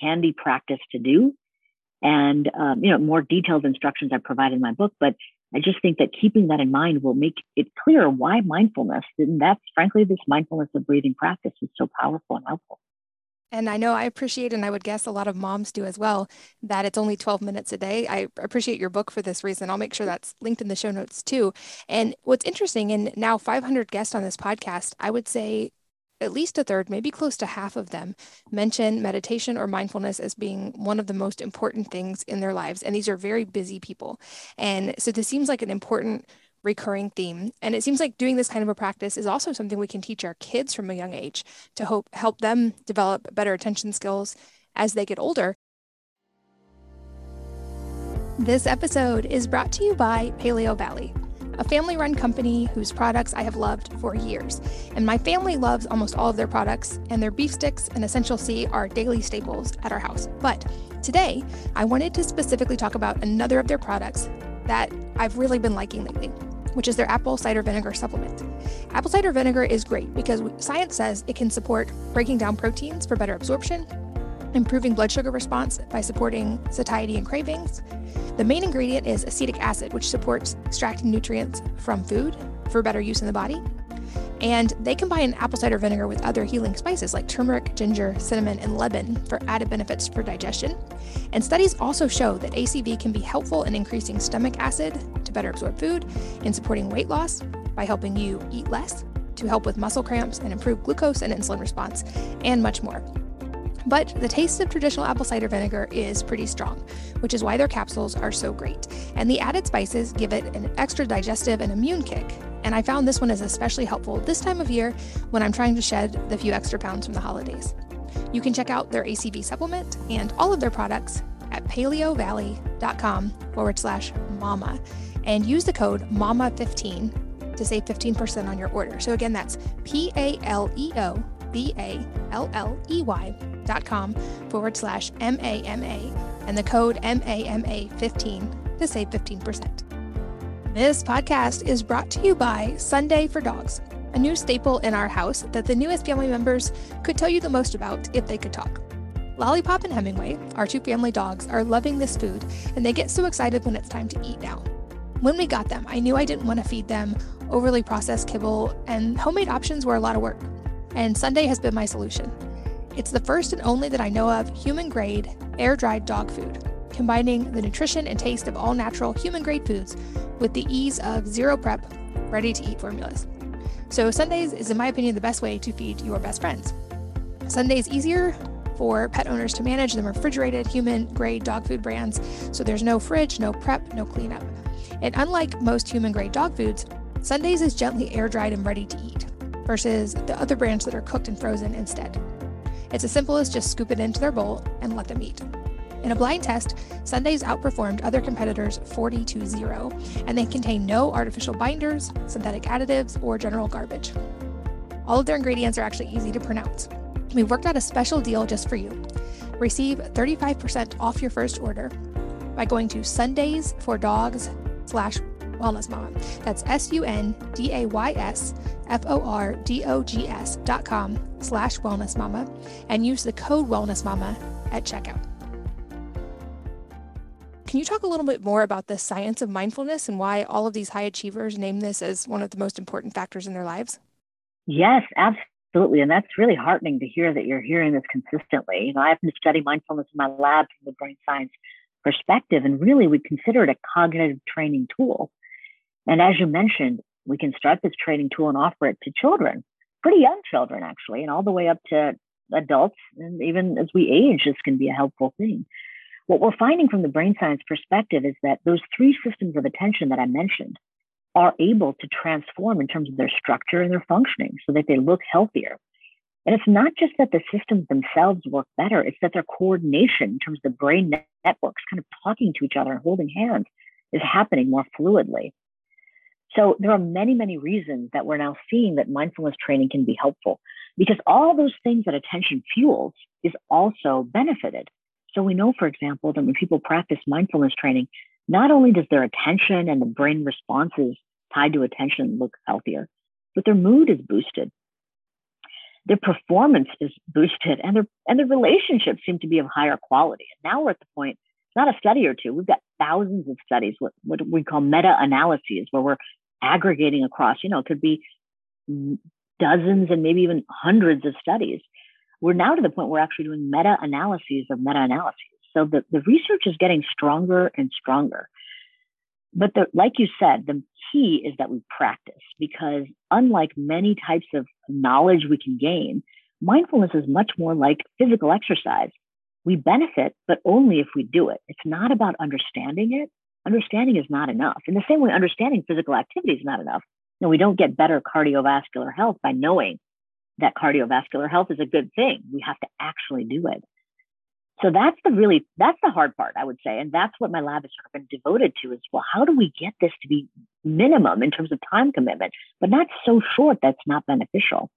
handy practice to do. And um, you know, more detailed instructions I provide in my book, but I just think that keeping that in mind will make it clear why mindfulness, and that's frankly this mindfulness of breathing practice is so powerful and helpful. And I know I appreciate, and I would guess a lot of moms do as well, that it's only 12 minutes a day. I appreciate your book for this reason. I'll make sure that's linked in the show notes too. And what's interesting, and now 500 guests on this podcast, I would say at least a third, maybe close to half of them, mention meditation or mindfulness as being one of the most important things in their lives. And these are very busy people. And so this seems like an important recurring theme. And it seems like doing this kind of a practice is also something we can teach our kids from a young age to hope help them develop better attention skills as they get older. This episode is brought to you by Paleovalley. A family run company whose products I have loved for years. And my family loves almost all of their products, and their beef sticks and Essential C are daily staples at our house. But today, I wanted to specifically talk about another of their products that I've really been liking lately, which is their apple cider vinegar supplement. Apple cider vinegar is great because science says it can support breaking down proteins for better absorption, improving blood sugar response by supporting satiety and cravings. The main ingredient is acetic acid, which supports extracting nutrients from food for better use in the body. And they combine apple cider vinegar with other healing spices like turmeric, ginger, cinnamon, and lemon for added benefits for digestion. And studies also show that ACV can be helpful in increasing stomach acid to better absorb food, in supporting weight loss by helping you eat less, to help with muscle cramps and improve glucose and insulin response, and much more. But the taste of traditional apple cider vinegar is pretty strong, which is why their capsules are so great. And the added spices give it an extra digestive and immune kick. And I found this one is especially helpful this time of year when I'm trying to shed the few extra pounds from the holidays. You can check out their ACV supplement and all of their products at paleovalley.com forward slash mama and use the code MAMA15 to save 15% on your order. So again, that's P A L E O V A L L E Y dot com forward slash MAMA and the code MAMA15 to save 15%. This podcast is brought to you by Sunday for Dogs, a new staple in our house that the newest family members could tell you the most about if they could talk. Lollipop and Hemingway, our two family dogs, are loving this food and they get so excited when it's time to eat now. When we got them, I knew I didn't want to feed them overly processed kibble, and homemade options were a lot of work. And Sunday has been my solution. It's the first and only that I know of human grade, air dried dog food, combining the nutrition and taste of all natural human grade foods with the ease of zero prep, ready to eat formulas. So, Sundays is, in my opinion, the best way to feed your best friends. Sunday is easier for pet owners to manage than refrigerated human grade dog food brands, so there's no fridge, no prep, no cleanup. And unlike most human grade dog foods, Sundays is gently air dried and ready to eat, versus the other brands that are cooked and frozen instead. It's as simple as just scoop it into their bowl and let them eat. In a blind test, Sundays outperformed other competitors 40 to 0, and they contain no artificial binders, synthetic additives, or general garbage. All of their ingredients are actually easy to pronounce. We worked out a special deal just for you. Receive 35% off your first order by going to Sundays for Dogs slash wellness mama. That's S U N D A Y S F O R D O G S dot com slash wellness mama and use the code wellness mama at checkout. Can you talk a little bit more about the science of mindfulness and why all of these high achievers name this as one of the most important factors in their lives? Yes, absolutely. And that's really heartening to hear that you're hearing this consistently. You know, I happen to study mindfulness in my lab from the brain science perspective, and really we consider it a cognitive training tool. And as you mentioned, we can start this training tool and offer it to children, pretty young children, actually, and all the way up to adults. And even as we age, this can be a helpful thing. What we're finding from the brain science perspective is that those three systems of attention that I mentioned are able to transform in terms of their structure and their functioning so that they look healthier. And it's not just that the systems themselves work better, it's that their coordination in terms of the brain networks kind of talking to each other and holding hands is happening more fluidly. So there are many, many reasons that we're now seeing that mindfulness training can be helpful because all those things that attention fuels is also benefited. So we know, for example, that when people practice mindfulness training, not only does their attention and the brain responses tied to attention look healthier, but their mood is boosted. Their performance is boosted and their and their relationships seem to be of higher quality. And now we're at the point, not a study or two. We've got thousands of studies, what, what we call meta-analyses, where we're aggregating across, you know, it could be dozens and maybe even hundreds of studies. We're now to the point where we're actually doing meta analyses of meta analyses. So the, the research is getting stronger and stronger. But the, like you said, the key is that we practice because unlike many types of knowledge we can gain, mindfulness is much more like physical exercise. We benefit, but only if we do it. It's not about understanding it, understanding is not enough. In the same way, understanding physical activity is not enough. You we don't get better cardiovascular health by knowing that cardiovascular health is a good thing. We have to actually do it. So that's the really that's the hard part, I would say, and that's what my lab has sort of been devoted to is well, how do we get this to be minimum in terms of time commitment, but not so short that's not beneficial.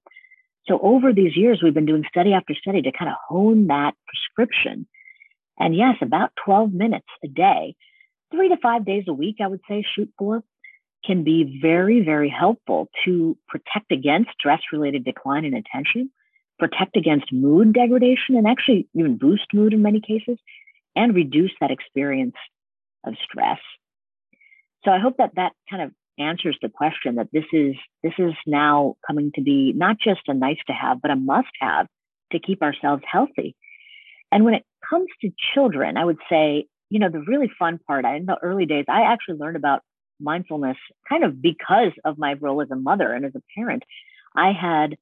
So over these years, we've been doing study after study to kind of hone that prescription. And yes, about 12 minutes a day, three to five days a week, I would say, shoot for, can be very, very helpful to protect against stress related decline in attention, protect against mood degradation, and actually even boost mood in many cases, and reduce that experience of stress. So I hope that that kind of answers the question that this is this is now coming to be not just a nice to have, but a must have to keep ourselves healthy. And when it comes to children, I would say, you know, the really fun part in the early days, I actually learned about mindfulness kind of because of my role as a mother and as a parent. I had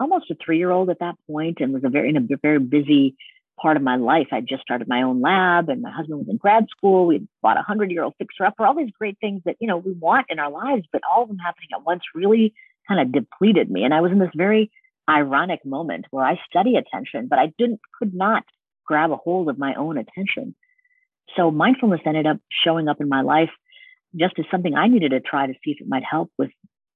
almost a three year old at that point and was a very in a very busy part of my life. I just started my own lab and my husband was in grad school. We bought a hundred year old fixer upper, all these great things that, you know, we want in our lives, but all of them happening at once really kind of depleted me. And I was in this very ironic moment where I study attention, but I didn't, could not grab a hold of my own attention. So mindfulness ended up showing up in my life just as something I needed to try to see if it might help with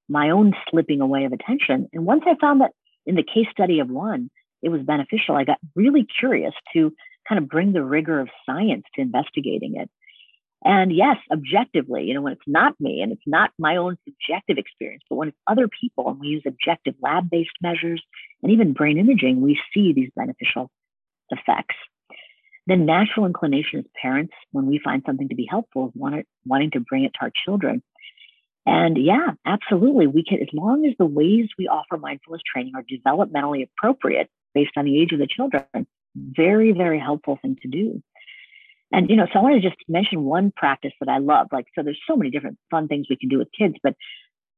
my own slipping away of attention. And once I found that in the case study of one, it was beneficial. I got really curious to kind of bring the rigor of science to investigating it. And yes, objectively, you know, when it's not me and it's not my own subjective experience, but when it's other people and we use objective lab based measures and even brain imaging, we see these beneficial effects. The natural inclination as parents, when we find something to be helpful, is wanting, wanting to bring it to our children. And yeah, absolutely. We can, as long as the ways we offer mindfulness training are developmentally appropriate, based on the age of the children. Very, very helpful thing to do. And, you know, so I want to just mention one practice that I love. Like, so there's so many different fun things we can do with kids, but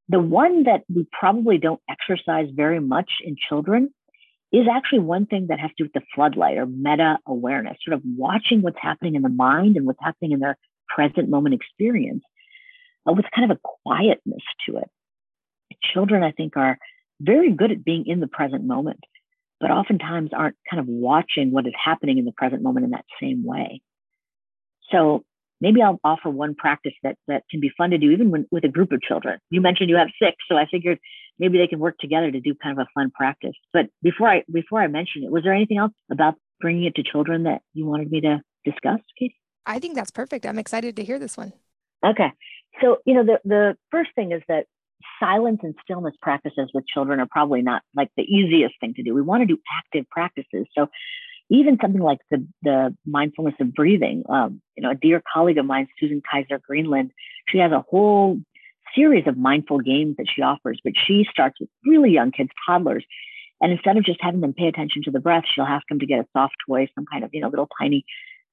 the one that we probably don't exercise very much in children is actually one thing that has to do with the floodlight or meta awareness, sort of watching what's happening in the mind and what's happening in their present moment experience uh, with kind of a quietness to it. Children, I think, are very good at being in the present moment but oftentimes aren't kind of watching what is happening in the present moment in that same way. So maybe I'll offer one practice that that can be fun to do even when, with a group of children. You mentioned you have six, so I figured maybe they can work together to do kind of a fun practice. But before I before I mention it, was there anything else about bringing it to children that you wanted me to discuss, Katie? I think that's perfect. I'm excited to hear this one. Okay. So, you know, the, the first thing is that silence and stillness practices with children are probably not like the easiest thing to do. We want to do active practices. So even something like the, the mindfulness of breathing, um, you know, a dear colleague of mine, Susan Kaiser Greenland, she has a whole series of mindful games that she offers, but she starts with really young kids, toddlers. And instead of just having them pay attention to the breath, she'll ask them to get a soft toy, some kind of, you know, little tiny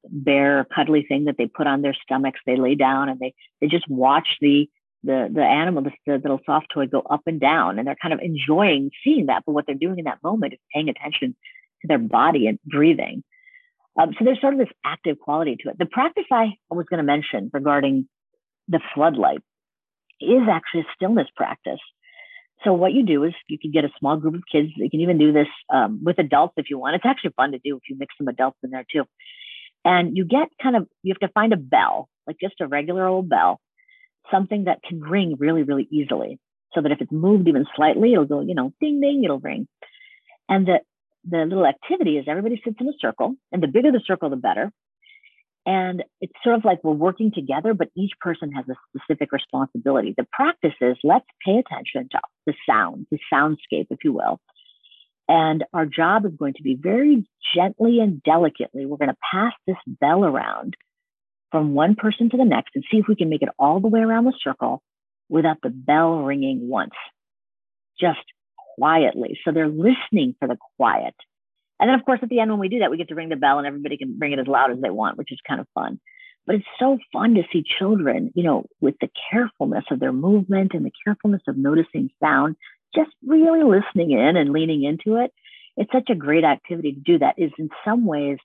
bear cuddly thing that they put on their stomachs. They lay down and they, they just watch the the the animal, the, the little soft toy, go up and down, and they're kind of enjoying seeing that. But what they're doing in that moment is paying attention to their body and breathing. Um, so there's sort of this active quality to it. The practice I was going to mention regarding the floodlight is actually a stillness practice. So what you do is you can get a small group of kids. You can even do this um, with adults if you want. It's actually fun to do if you mix some adults in there too. And you get kind of you have to find a bell, like just a regular old bell, something that can ring really, really easily. So that if it's moved even slightly, it'll go, you know, ding, ding, it'll ring. And the, the little activity is everybody sits in a circle, and the bigger the circle, the better. And it's sort of like we're working together, but each person has a specific responsibility. The practice is let's pay attention to the sound, the soundscape, if you will. And our job is going to be very gently and delicately, we're going to pass this bell around from one person to the next and see if we can make it all the way around the circle without the bell ringing once, just quietly. So they're listening for the quiet. And then, of course, at the end, when we do that, we get to ring the bell and everybody can ring it as loud as they want, which is kind of fun. But it's so fun to see children, you know, with the carefulness of their movement and the carefulness of noticing sound, just really listening in and leaning into it. It's such a great activity to do that is in some ways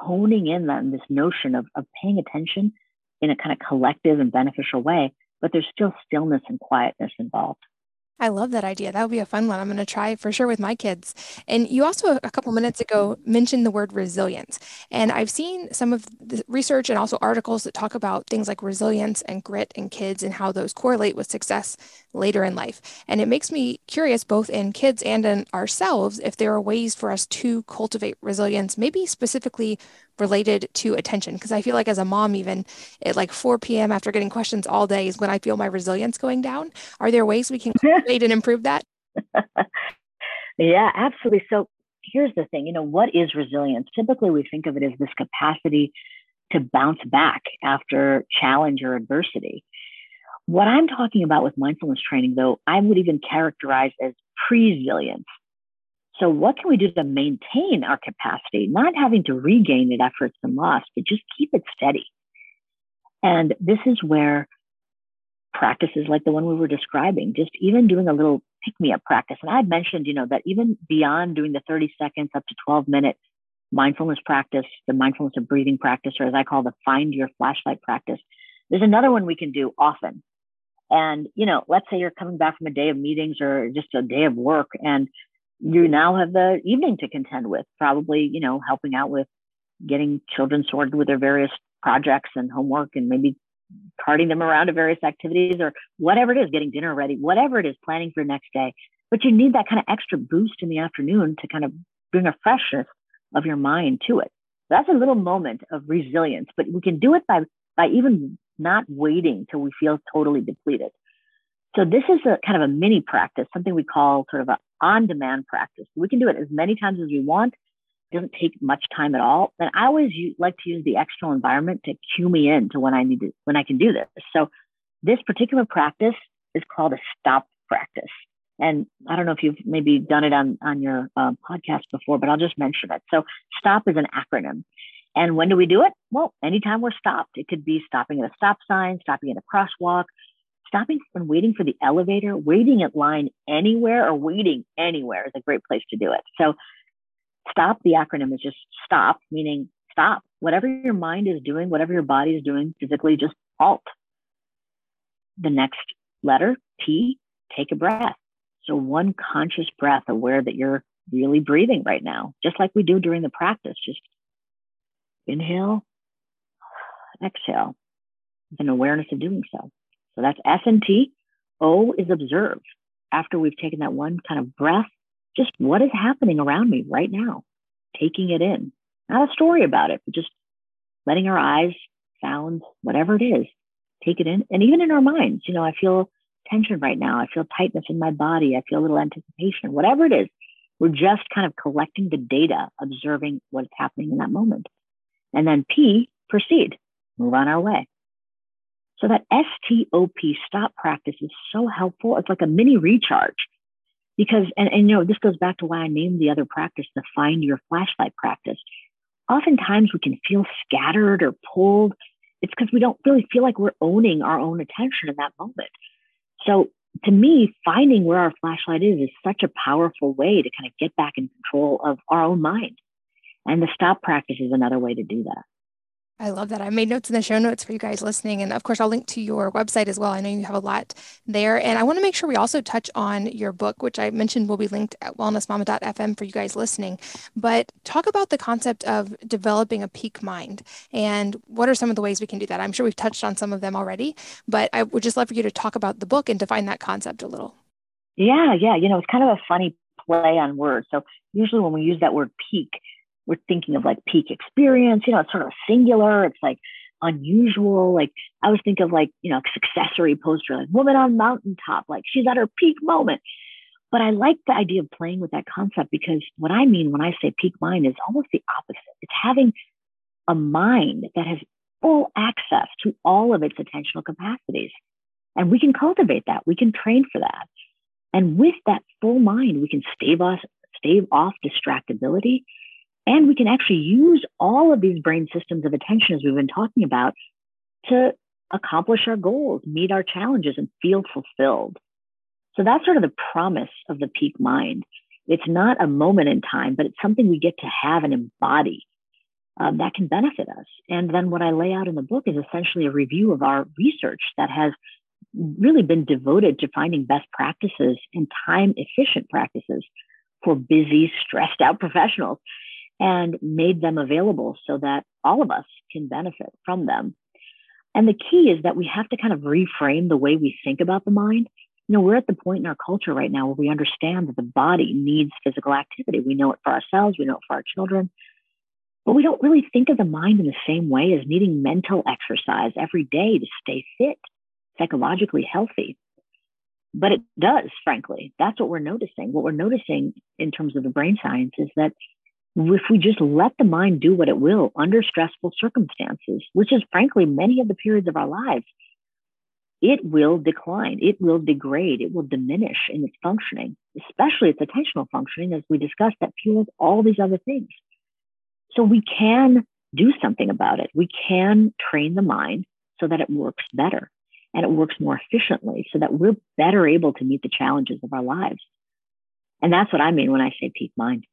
honing in on this notion of, of paying attention in a kind of collective and beneficial way, but there's still stillness and quietness involved. I love that idea. That would be a fun one. I'm going to try for sure with my kids. And you also, a couple minutes ago, mentioned the word resilience. And I've seen some of the research and also articles that talk about things like resilience and grit in kids and how those correlate with success later in life. And it makes me curious, both in kids and in ourselves, if there are ways for us to cultivate resilience, maybe specifically related to attention because I feel like as a mom, even at like 4 p.m. after getting questions all day is when I feel my resilience going down. Are there ways we can cultivate and improve that? yeah, absolutely. So here's the thing, you know, what is resilience? Typically we think of it as this capacity to bounce back after challenge or adversity. What I'm talking about with mindfulness training, though, I would even characterize as pre-resilience. So, what can we do to maintain our capacity, not having to regain it after it's been lost, but just keep it steady? And this is where practices like the one we were describing, just even doing a little pick me up practice. And I had mentioned, you know, that even beyond doing the 30 seconds up to 12 minute mindfulness practice, the mindfulness of breathing practice, or as I call the find your flashlight practice, there's another one we can do often. And, you know, let's say you're coming back from a day of meetings or just a day of work and you now have the evening to contend with, probably, you know, helping out with getting children sorted with their various projects and homework and maybe carting them around to various activities or whatever it is, getting dinner ready, whatever it is, planning for next day. But you need that kind of extra boost in the afternoon to kind of bring a freshness of your mind to it. That's a little moment of resilience, but we can do it by by even not waiting till we feel totally depleted. So this is a kind of a mini practice, something we call sort of an on-demand practice. We can do it as many times as we want. It doesn't take much time at all. And I always use, like to use the external environment to cue me in to when I need to, when I can do this. So this particular practice is called a stop practice. And I don't know if you've maybe done it on, on your um, podcast before, but I'll just mention it. So STOP is an acronym. And when do we do it? Well, anytime we're stopped. It could be stopping at a stop sign, stopping at a crosswalk, stopping and waiting for the elevator, waiting at line anywhere or waiting anywhere is a great place to do it. So stop, the acronym is just stop, meaning stop. Whatever your mind is doing, whatever your body is doing physically, just halt. The next letter, T, take a breath. So one conscious breath, aware that you're really breathing right now, just like we do during the practice. Just inhale, exhale, with an awareness of doing so. So that's S and T. O is observe. After we've taken that one kind of breath, just what is happening around me right now, taking it in. Not a story about it, but just letting our eyes, sounds, whatever it is, take it in. And even in our minds, you know, I feel tension right now. I feel tightness in my body. I feel a little anticipation, whatever it is. We're just kind of collecting the data, observing what's happening in that moment. And then P, proceed, move on our way. So that STOP stop practice is so helpful. It's like a mini recharge because, and, and you know, this goes back to why I named the other practice the find your flashlight practice. Oftentimes we can feel scattered or pulled. It's because we don't really feel like we're owning our own attention in that moment. So to me, finding where our flashlight is is such a powerful way to kind of get back in control of our own mind. And the stop practice is another way to do that. I love that. I made notes in the show notes for you guys listening. And of course, I'll link to your website as well. I know you have a lot there. And I want to make sure we also touch on your book, which I mentioned will be linked at wellnessmama.fm for you guys listening. But talk about the concept of developing a peak mind and what are some of the ways we can do that? I'm sure we've touched on some of them already, but I would just love for you to talk about the book and define that concept a little. Yeah, yeah. You know, it's kind of a funny play on words. So usually when we use that word peak, we're thinking of like peak experience, you know, it's sort of singular. It's like unusual. Like I always think of like, you know, successory poster, like woman on mountaintop, like she's at her peak moment. But I like the idea of playing with that concept because what I mean when I say peak mind is almost the opposite. It's having a mind that has full access to all of its attentional capacities. And we can cultivate that. We can train for that. And with that full mind, we can stave off, stave off distractibility and we can actually use all of these brain systems of attention, as we've been talking about, to accomplish our goals, meet our challenges, and feel fulfilled. So that's sort of the promise of the peak mind. It's not a moment in time, but it's something we get to have and embody um, that can benefit us. And then what I lay out in the book is essentially a review of our research that has really been devoted to finding best practices and time efficient practices for busy, stressed out professionals and made them available so that all of us can benefit from them. And the key is that we have to kind of reframe the way we think about the mind. You know, we're at the point in our culture right now where we understand that the body needs physical activity. We know it for ourselves, we know it for our children, but we don't really think of the mind in the same way as needing mental exercise every day to stay fit, psychologically healthy. But it does, frankly. That's what we're noticing. What we're noticing in terms of the brain science is that if we just let the mind do what it will under stressful circumstances, which is frankly many of the periods of our lives, it will decline, it will degrade, it will diminish in its functioning, especially its attentional functioning, as we discussed, that fuels all these other things. So we can do something about it. We can train the mind so that it works better and it works more efficiently so that we're better able to meet the challenges of our lives. And that's what I mean when I say peak mind.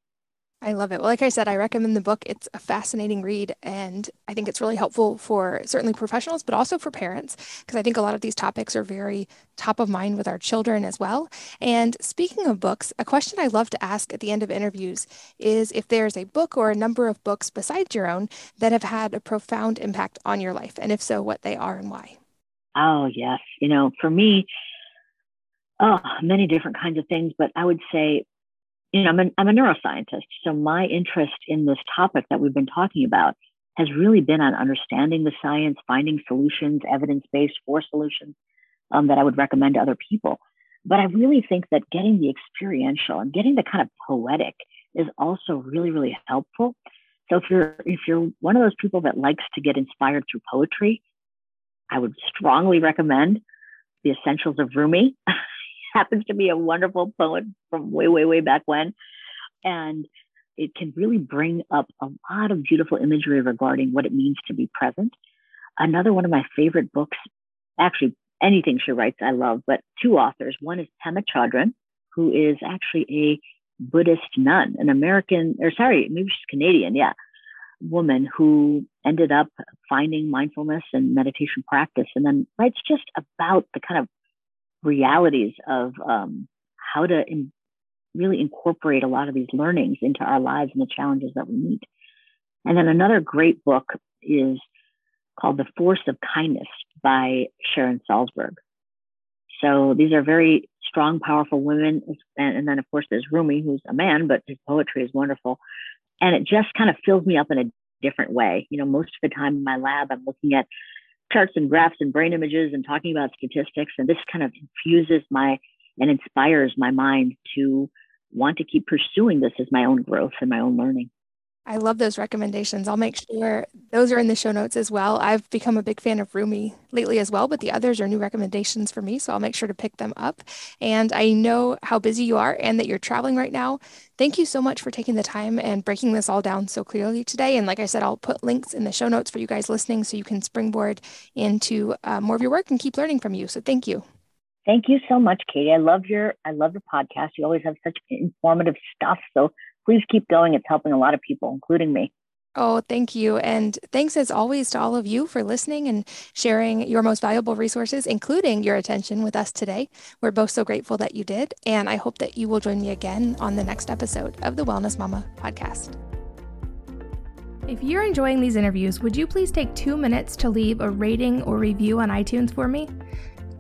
I love it. Well, like I said, I recommend the book. It's a fascinating read, and I think it's really helpful for certainly professionals, but also for parents, because I think a lot of these topics are very top of mind with our children as well. And speaking of books, a question I love to ask at the end of interviews is if there's a book or a number of books besides your own that have had a profound impact on your life, and if so, what they are and why. Oh, yes. You know, for me, oh, many different kinds of things, but I would say you know, I'm a, I'm a neuroscientist, so my interest in this topic that we've been talking about has really been on understanding the science, finding solutions, evidence based for solutions um, that I would recommend to other people. But I really think that getting the experiential and getting the kind of poetic is also really, really helpful. So if you're if you're one of those people that likes to get inspired through poetry, I would strongly recommend The Essentials of Rumi. happens to be a wonderful poet from way, way, way back when. And it can really bring up a lot of beautiful imagery regarding what it means to be present. Another one of my favorite books, actually, anything she writes, I love, but two authors. One is Pema Chodron, who is actually a Buddhist nun, an American, or sorry, maybe she's Canadian, yeah, woman who ended up finding mindfulness and meditation practice and then writes just about the kind of realities of um, how to in, really incorporate a lot of these learnings into our lives and the challenges that we meet. And then another great book is called The Force of Kindness by Sharon Salzberg. So these are very strong, powerful women. And, and then, of course, there's Rumi, who's a man, but his poetry is wonderful. And it just kind of fills me up in a different way. You know, most of the time in my lab, I'm looking at charts and graphs and brain images and talking about statistics. And this kind of infuses my and inspires my mind to want to keep pursuing this as my own growth and my own learning. I love those recommendations. I'll make sure those are in the show notes as well. I've become a big fan of Rumi lately as well, but the others are new recommendations for me. So I'll make sure to pick them up. And I know how busy you are and that you're traveling right now. Thank you so much for taking the time and breaking this all down so clearly today. And like I said, I'll put links in the show notes for you guys listening so you can springboard into uh, more of your work and keep learning from you. So thank you. Thank you so much, Katie. I love your I love your podcast. You always have such informative stuff. So please keep going. It's helping a lot of people, including me. Oh, thank you. And thanks as always to all of you for listening and sharing your most valuable resources, including your attention with us today. We're both so grateful that you did. And I hope that you will join me again on the next episode of the Wellness Mama podcast. If you're enjoying these interviews, would you please take two minutes to leave a rating or review on iTunes for me?